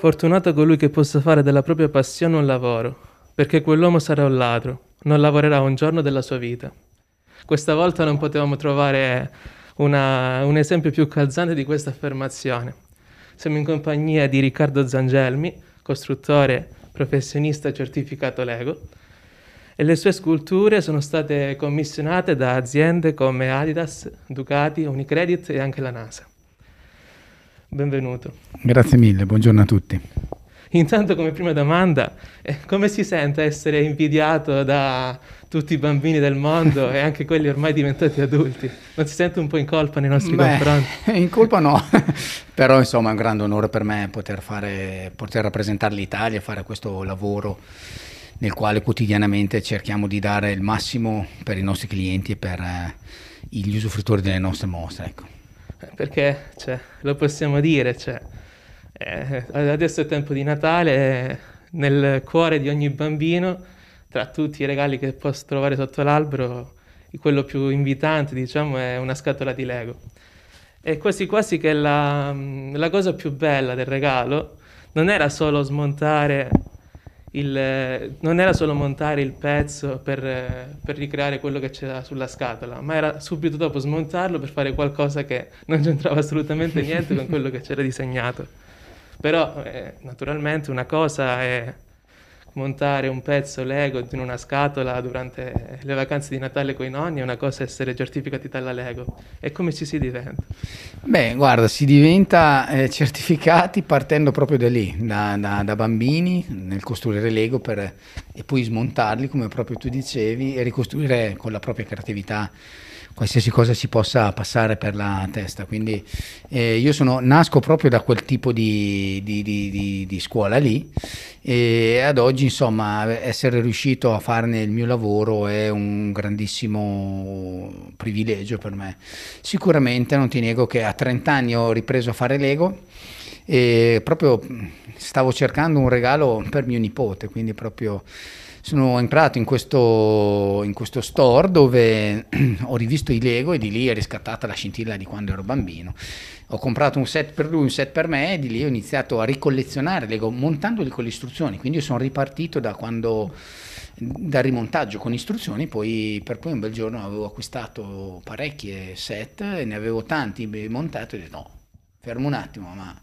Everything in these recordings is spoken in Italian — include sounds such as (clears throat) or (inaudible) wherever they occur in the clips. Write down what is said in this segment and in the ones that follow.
Fortunato colui che possa fare della propria passione un lavoro, perché quell'uomo sarà un ladro, non lavorerà un giorno della sua vita. Questa volta non potevamo trovare una, un esempio più calzante di questa affermazione. Siamo in compagnia di Riccardo Zangelmi, costruttore professionista certificato Lego, e le sue sculture sono state commissionate da aziende come Adidas, Ducati, Unicredit e anche la NASA. Benvenuto. Grazie mille, buongiorno a tutti. Intanto come prima domanda, eh, come si sente essere invidiato da tutti i bambini del mondo e anche quelli ormai diventati adulti? Non si sente un po' in colpa nei nostri Beh, confronti? (laughs) In colpa no, (laughs) però insomma è un grande onore per me poter, fare, poter rappresentare l'Italia e fare questo lavoro nel quale quotidianamente cerchiamo di dare il massimo per i nostri clienti e per eh, gli usufruitori delle nostre mostre. Ecco. Perché cioè, lo possiamo dire, cioè, eh, adesso è tempo di Natale, nel cuore di ogni bambino, tra tutti i regali che posso trovare sotto l'albero, quello più invitante, diciamo, è una scatola di Lego. E quasi quasi che la, la cosa più bella del regalo non era solo smontare il, non era solo montare il pezzo per, per, ricreare quello che c'era sulla scatola, ma era subito dopo smontarlo per fare qualcosa che non c'entrava assolutamente niente con quello che c'era disegnato. Però eh, naturalmente una cosa è montare un pezzo Lego in una scatola durante le vacanze di Natale con i nonni, una cosa è essere certificati dalla Lego. E come ci si diventa? Beh, guarda, si diventa eh, certificati partendo proprio da lì, da, da, da, bambini, nel costruire Lego per, e poi smontarli, come proprio tu dicevi, e ricostruire con la propria creatività qualsiasi cosa ci possa passare per la testa. Quindi eh, io sono, nasco proprio da quel tipo di, di, di, di, scuola lì e ad oggi insomma essere riuscito a farne il mio lavoro è un grandissimo privilegio per me. Sicuramente non ti nego che a 30 anni ho ripreso a fare Lego e proprio stavo cercando un regalo per mio nipote, quindi proprio sono entrato in questo, in questo store dove (clears throat) ho rivisto i Lego e di lì è riscattata la scintilla di quando ero bambino. Ho comprato un set per lui, un set per me e di lì ho iniziato a ricollezionare Lego montandoli con le istruzioni, quindi io sono ripartito da quando dal rimontaggio con istruzioni, poi per poi un bel giorno avevo acquistato parecchie set e ne avevo tanti montati e ho detto no, fermo un attimo, ma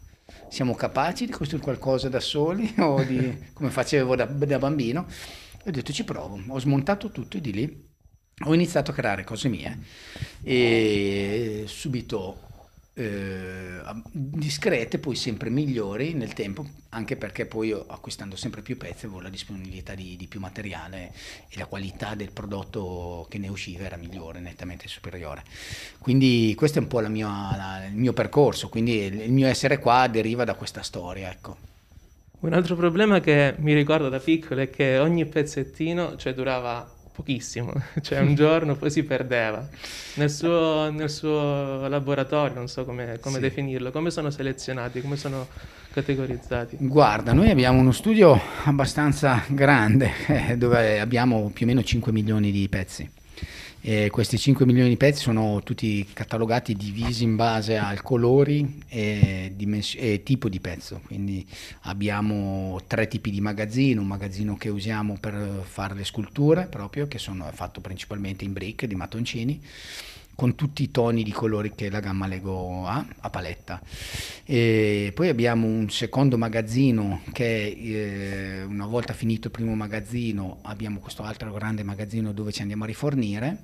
siamo capaci di costruire qualcosa da soli (laughs) o di, come facevo da, da bambino? Ho detto ci provo, ho smontato tutto e di lì ho iniziato a creare cose mie e subito eh, discrete, poi sempre migliori nel tempo, anche perché poi acquistando sempre più pezzi avevo la disponibilità di, di, più materiale e la qualità del prodotto che ne usciva era migliore, nettamente superiore. Quindi questo è un po' mia, la, il mio percorso, quindi il mio essere qua deriva da questa storia. Ecco. Un altro problema che mi ricordo da piccolo è che ogni pezzettino cioè, durava pochissimo, (laughs) cioè un (laughs) giorno poi si perdeva. Nel suo, nel suo laboratorio, non so come, come sì. definirlo, come sono selezionati, come sono categorizzati? Guarda, noi abbiamo uno studio abbastanza grande (laughs) eh, dove abbiamo più o meno 5 milioni di pezzi. E questi 5 milioni di pezzi sono tutti catalogati, divisi in base al colori e, dimens- e, tipo di pezzo. Quindi abbiamo tre tipi di magazzino, un magazzino che usiamo per fare le sculture proprio, che sono fatto principalmente in brick di mattoncini con tutti i toni di colori che la gamma Lego ha a paletta. E poi abbiamo un secondo magazzino che eh, una volta finito il primo magazzino abbiamo questo altro grande magazzino dove ci andiamo a rifornire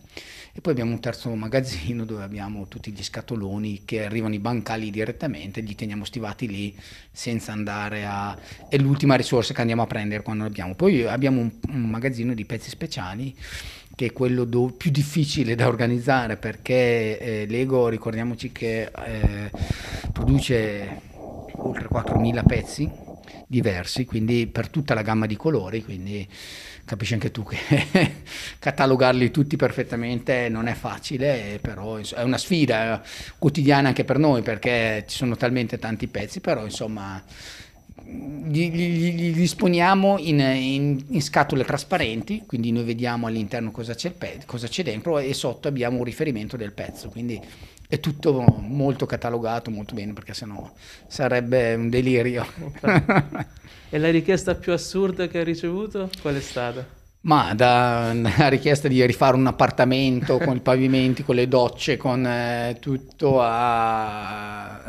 e poi abbiamo un terzo (laughs) magazzino dove abbiamo tutti gli scatoloni che arrivano i bancali direttamente, li teniamo stivati lì senza andare a... è l'ultima risorsa che andiamo a prendere quando abbiamo. Poi abbiamo un, un magazzino di pezzi speciali che è quello do- più difficile da organizzare perché eh, Lego, ricordiamoci che eh, produce oltre 4.000 pezzi diversi, quindi per tutta la gamma di colori, quindi capisci anche tu che (laughs) catalogarli tutti perfettamente non è facile, però è una sfida quotidiana anche per noi perché ci sono talmente tanti pezzi, però insomma li, disponiamo in, in, in, scatole trasparenti, quindi noi vediamo all'interno cosa c'è, pe- cosa c'è, dentro e sotto abbiamo un riferimento del pezzo, quindi è tutto molto catalogato, molto bene, perché sennò sarebbe un delirio. e la richiesta più assurda che hai ricevuto qual è stata? Ma dalla richiesta di rifare un appartamento con i (laughs) pavimenti, con le docce, con eh, tutto al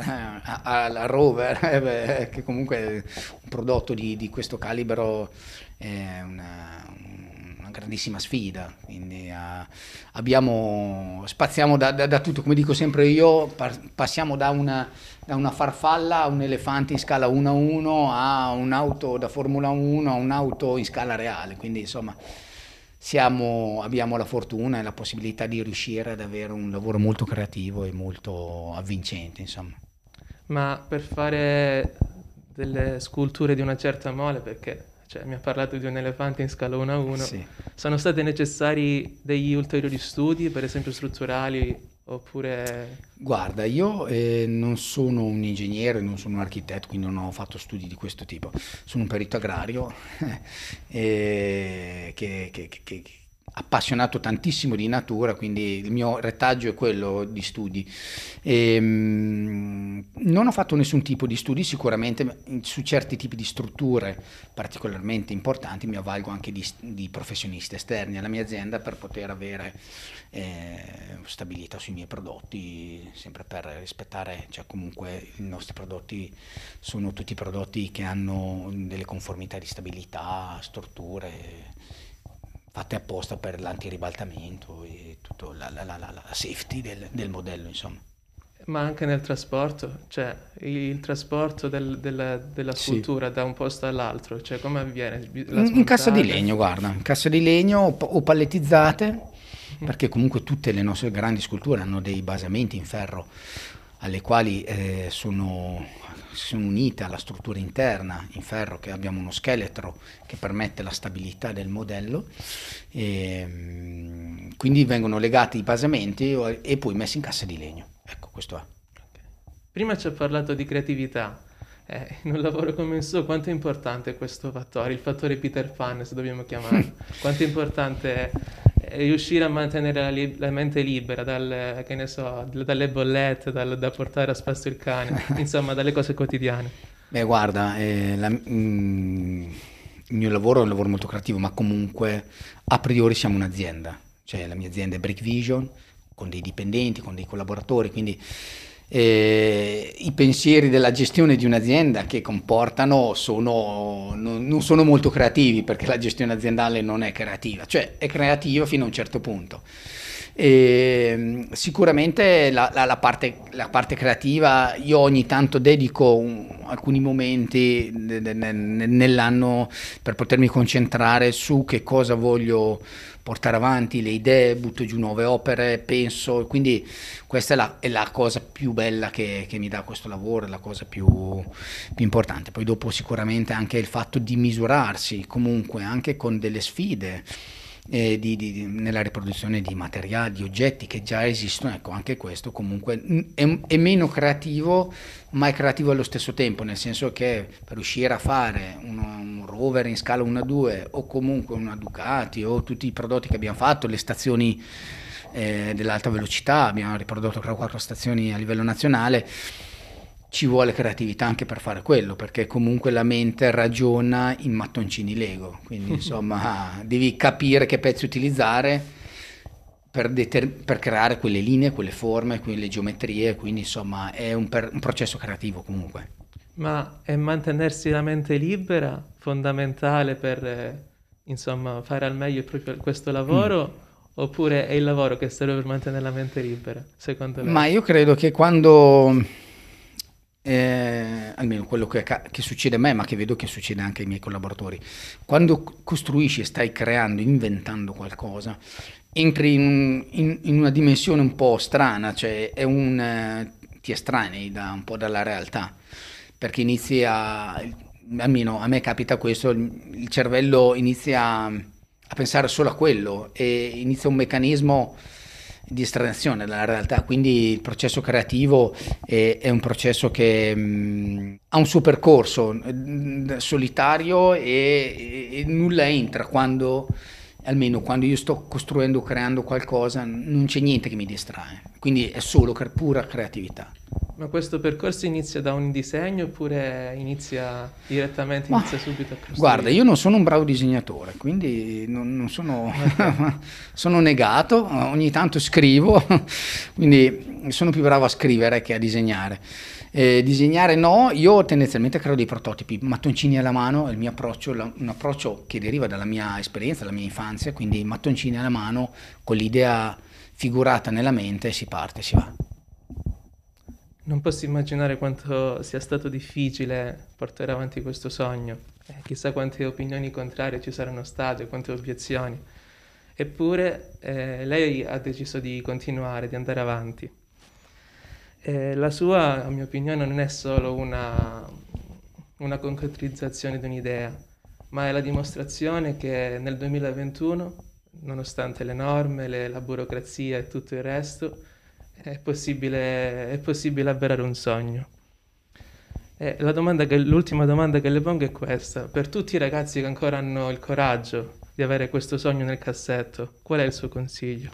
Rover, eh, beh, che comunque un prodotto di, di questo calibro è una, una grandissima sfida. Quindi uh, abbiamo, spaziamo da, da, da, tutto, come dico sempre io, par- passiamo da una da una farfalla a un elefante in scala 1 a 1 a un'auto da Formula 1 a un'auto in scala reale. Quindi insomma siamo, abbiamo la fortuna e la possibilità di riuscire ad avere un lavoro molto creativo e molto avvincente. Insomma. Ma per fare delle sculture di una certa mole, perché cioè, mi ha parlato di un elefante in scala 1 a 1, sì. sono stati necessari degli ulteriori studi, per esempio strutturali Oppure... Guarda, io eh, non sono un ingegnere, non sono un architetto, quindi non ho fatto studi di questo tipo. Sono un perito agrario (laughs) eh, che, che, che, appassionato tantissimo di natura, quindi il mio retaggio è quello di studi. E, ehm, non ho fatto nessun tipo di studi, sicuramente su certi tipi di strutture particolarmente importanti mi avvalgo anche di, di professionisti esterni alla mia azienda per poter avere eh, stabilità sui miei prodotti, sempre per rispettare, cioè comunque i nostri prodotti sono tutti prodotti che hanno delle conformità di stabilità, strutture fatte apposta per l'antiribaltamento e tutta la, la, la, la, safety del, del, modello, insomma. Ma anche nel trasporto, cioè il trasporto del, della, della, scultura sì. da un posto all'altro, cioè come avviene? in cassa di legno, guarda, in cassa di legno o palettizzate, mm. perché comunque tutte le nostre grandi sculture hanno dei basamenti in ferro alle quali eh, sono, sono, unite alla struttura interna in ferro che abbiamo uno scheletro che permette la stabilità del modello. E, mm, quindi vengono legati i basamenti e poi messi in cassa di legno. Ecco questo è. Prima ci ha parlato di creatività. Eh, in un lavoro come il suo quanto è importante questo fattore il fattore Peter Pan se dobbiamo chiamarlo? (laughs) Quanto è importante è riuscire a mantenere la, li- la mente libera dal, so, dalle bollette, dal, da portare a spasso il cane, (laughs) insomma dalle cose quotidiane. Beh guarda, eh, la, mm, il mio lavoro è un lavoro molto creativo, ma comunque a priori siamo un'azienda, cioè la mia azienda è Break Vision, con dei dipendenti, con dei collaboratori, quindi eh, i pensieri della gestione di un'azienda che comportano sono, non, non, sono molto creativi perché la gestione aziendale non è creativa, cioè è creativa fino a un certo punto. E, sicuramente la, la, la, parte, la, parte, creativa io ogni tanto dedico un, alcuni momenti nell'anno per potermi concentrare su che cosa voglio portare avanti le idee, butto giù nuove opere, penso, quindi questa è la, è la cosa più bella che, che, mi dà questo lavoro, è la cosa più, più, importante. Poi dopo sicuramente anche il fatto di misurarsi comunque anche con delle sfide. Eh, di, di, nella riproduzione di materiali, di oggetti che già esistono, ecco anche questo comunque è, è, meno creativo ma è creativo allo stesso tempo, nel senso che per riuscire a fare uno, rover in scala 1 a 2 o comunque una Ducati o tutti i prodotti che abbiamo fatto, le stazioni eh, dell'alta velocità, abbiamo riprodotto 3 o 4 stazioni a livello nazionale, ci vuole creatività anche per fare quello, perché comunque la mente ragiona in mattoncini Lego, quindi (laughs) insomma devi capire che pezzi utilizzare per, deter- per, creare quelle linee, quelle forme, quelle geometrie, quindi insomma è un, per- un processo creativo comunque. Ma è mantenersi la mente libera fondamentale per eh, insomma, fare al meglio proprio questo lavoro? Mm. Oppure è il lavoro che serve per mantenere la mente libera, secondo lei? Ma io credo che quando, eh, almeno quello che, che, succede a me, ma che vedo che succede anche ai miei collaboratori, quando costruisci e stai creando, inventando qualcosa, entri in, in, in una dimensione un po' strana, cioè un, eh, ti estranei da, un po' dalla realtà perché inizia, almeno a me capita questo, il cervello inizia a pensare solo a quello e inizia un meccanismo di estrazione dalla realtà, quindi il processo creativo è, è un processo che mh, mm, ha un suo percorso mh, solitario e, e, nulla entra quando almeno quando io sto costruendo o creando qualcosa non c'è niente che mi distrae, quindi è solo pura creatività. Ma questo percorso inizia da un disegno oppure inizia direttamente, Ma, inizia subito a costruire? Guarda, io non sono un bravo disegnatore, quindi non, non sono, (laughs) sono negato, ogni tanto scrivo, (laughs) quindi sono più bravo a scrivere che a disegnare. Eh, disegnare no, io tendenzialmente creo dei prototipi, mattoncini alla mano, è il mio approccio, un approccio che deriva dalla mia esperienza, dalla mia infanzia, quindi mattoncini alla mano con l'idea figurata nella mente si parte, si va. Non posso immaginare quanto sia stato difficile portare avanti questo sogno. Eh, chissà quante opinioni contrarie ci saranno state, quante obiezioni. Eppure eh, lei ha deciso di continuare, di andare avanti. Eh, la sua, a mia opinione, non è solo una, una concretizzazione di un'idea, ma è la dimostrazione che nel 2021, nonostante le norme, le, la burocrazia e tutto il resto, è possibile, è possibile avverare un sogno. Eh, domanda che, l'ultima domanda che le pongo è questa. Per tutti i ragazzi che ancora hanno il coraggio di avere questo sogno nel cassetto, qual è il suo consiglio?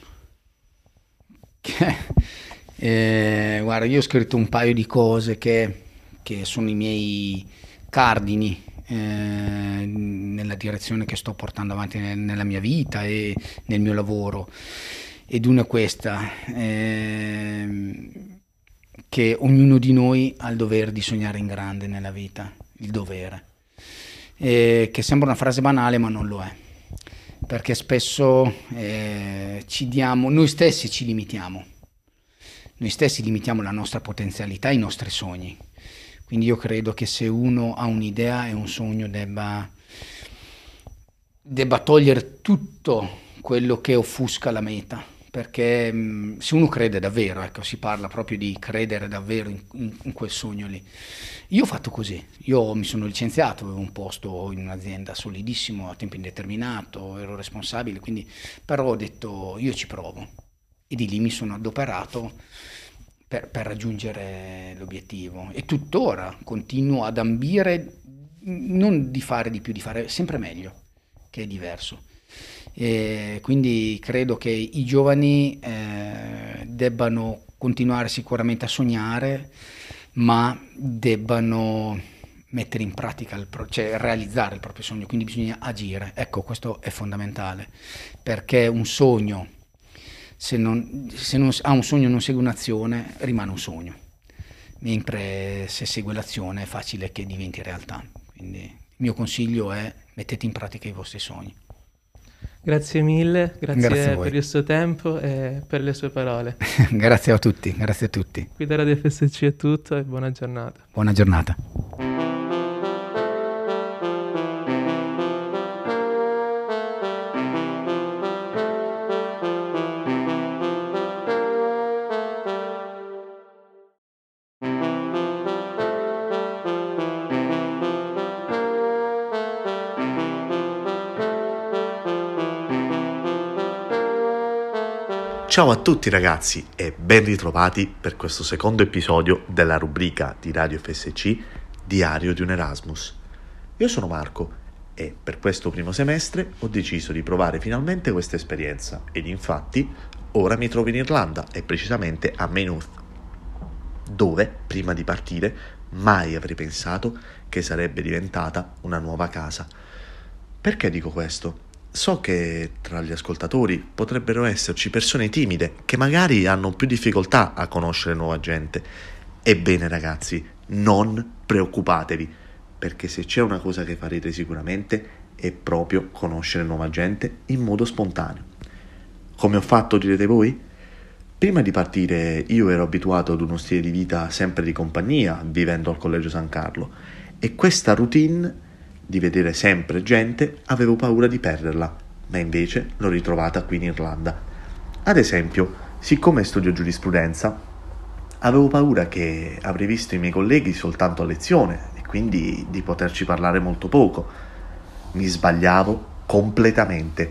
Eh, guarda, io ho scritto un paio di cose che, che sono i miei cardini eh, nella direzione che sto portando avanti nella mia vita e nel mio lavoro. Ed una è questa, ehm, che ognuno di noi ha il dovere di sognare in grande nella vita, il dovere, eh, che sembra una frase banale ma non lo è, perché spesso eh, ci diamo, noi stessi ci limitiamo, noi stessi limitiamo la nostra potenzialità, i nostri sogni, quindi io credo che se uno ha un'idea e un sogno debba, debba togliere tutto quello che offusca la meta. Perché mh, se uno crede davvero, ecco, si parla proprio di credere davvero in, in, in, quel sogno lì. Io ho fatto così, io mi sono licenziato, avevo un posto in un'azienda solidissimo a tempo indeterminato, ero responsabile, quindi però ho detto io ci provo e di lì mi sono adoperato per, per raggiungere l'obiettivo e tuttora continuo ad ambire non di fare di più, di fare sempre meglio, che è diverso. E quindi credo che i giovani eh, debbano continuare sicuramente a sognare, ma debbano mettere in pratica, il pro- cioè realizzare il proprio sogno, quindi bisogna agire. Ecco, questo è fondamentale, perché un sogno, se, non, se non, ha un sogno e non segue un'azione, rimane un sogno, mentre se segue l'azione è facile che diventi realtà. Quindi il mio consiglio è mettete in pratica i vostri sogni. Grazie mille, grazie, grazie per il suo tempo e per le sue parole. (laughs) grazie a tutti, grazie a tutti. Qui da Radio FSC è tutto e buona giornata. Buona giornata. Ciao a tutti ragazzi e ben ritrovati per questo secondo episodio della rubrica di Radio FSC Diario di un Erasmus. Io sono Marco e per questo primo semestre ho deciso di provare finalmente questa esperienza ed infatti ora mi trovo in Irlanda e precisamente a Maynooth, dove prima di partire mai avrei pensato che sarebbe diventata una nuova casa. Perché dico questo? So che tra gli ascoltatori potrebbero esserci persone timide che magari hanno più difficoltà a conoscere nuova gente. Ebbene ragazzi, non preoccupatevi, perché se c'è una cosa che farete sicuramente è proprio conoscere nuova gente in modo spontaneo. Come ho fatto direte voi? Prima di partire io ero abituato ad uno stile di vita sempre di compagnia, vivendo al Collegio San Carlo, e questa routine di vedere sempre gente, avevo paura di perderla, ma invece l'ho ritrovata qui in Irlanda. Ad esempio, siccome studio giurisprudenza, avevo paura che avrei visto i miei colleghi soltanto a lezione e quindi di poterci parlare molto poco. Mi sbagliavo completamente,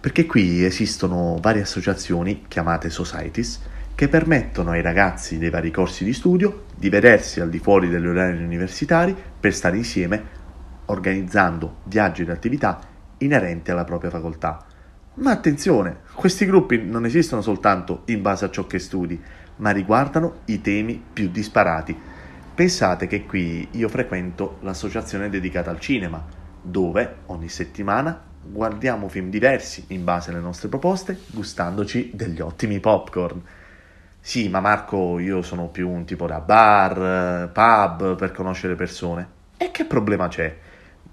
perché qui esistono varie associazioni chiamate societies che permettono ai ragazzi dei vari corsi di studio di vedersi al di fuori degli orari universitari per stare insieme organizzando viaggi ed attività inerenti alla propria facoltà. Ma attenzione, questi gruppi non esistono soltanto in base a ciò che studi, ma riguardano i temi più disparati. Pensate che qui io frequento l'associazione dedicata al cinema, dove ogni settimana guardiamo film diversi in base alle nostre proposte, gustandoci degli ottimi popcorn. Sì, ma Marco, io sono più un tipo da bar, pub per conoscere persone. E che problema c'è?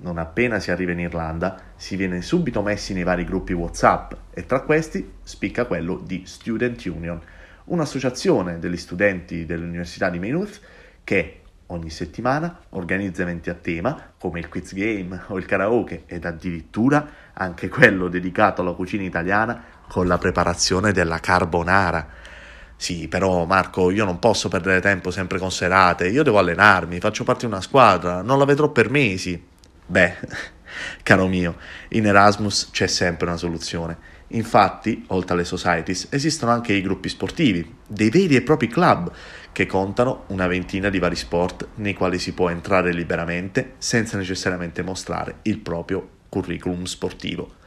Non appena si arriva in Irlanda, si viene subito messi nei vari gruppi WhatsApp e tra questi spicca quello di Student Union, un'associazione degli studenti dell'Università di Maynooth che ogni settimana organizza eventi a tema come il quiz game o il karaoke ed addirittura anche quello dedicato alla cucina italiana con la preparazione della carbonara. Sì, però Marco, io non posso perdere tempo sempre con serate, io devo allenarmi, faccio parte di una squadra, non la vedrò per mesi. Beh, (laughs) caro mio, in Erasmus c'è sempre una soluzione. Infatti, oltre alle societies, esistono anche i gruppi sportivi, dei veri e propri club che contano una ventina di vari sport nei quali si può entrare liberamente senza necessariamente mostrare il proprio curriculum sportivo.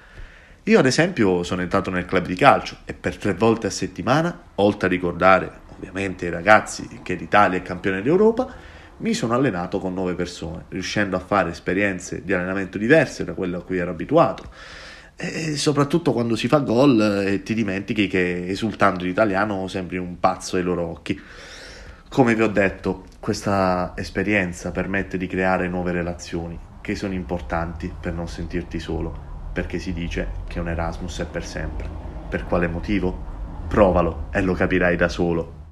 Io ad esempio sono entrato nel club di calcio e per tre volte a settimana, oltre a ricordare ovviamente ai ragazzi che l'Italia è campione d'Europa, mi sono allenato con nuove persone, riuscendo a fare esperienze di allenamento diverse da quelle a cui ero abituato. E soprattutto quando si fa gol e ti dimentichi che esultando in italiano sembri un pazzo ai loro occhi. Come vi ho detto, questa esperienza permette di creare nuove relazioni che sono importanti per non sentirti solo, perché si dice che un Erasmus è per sempre. Per quale motivo? Provalo e lo capirai da solo.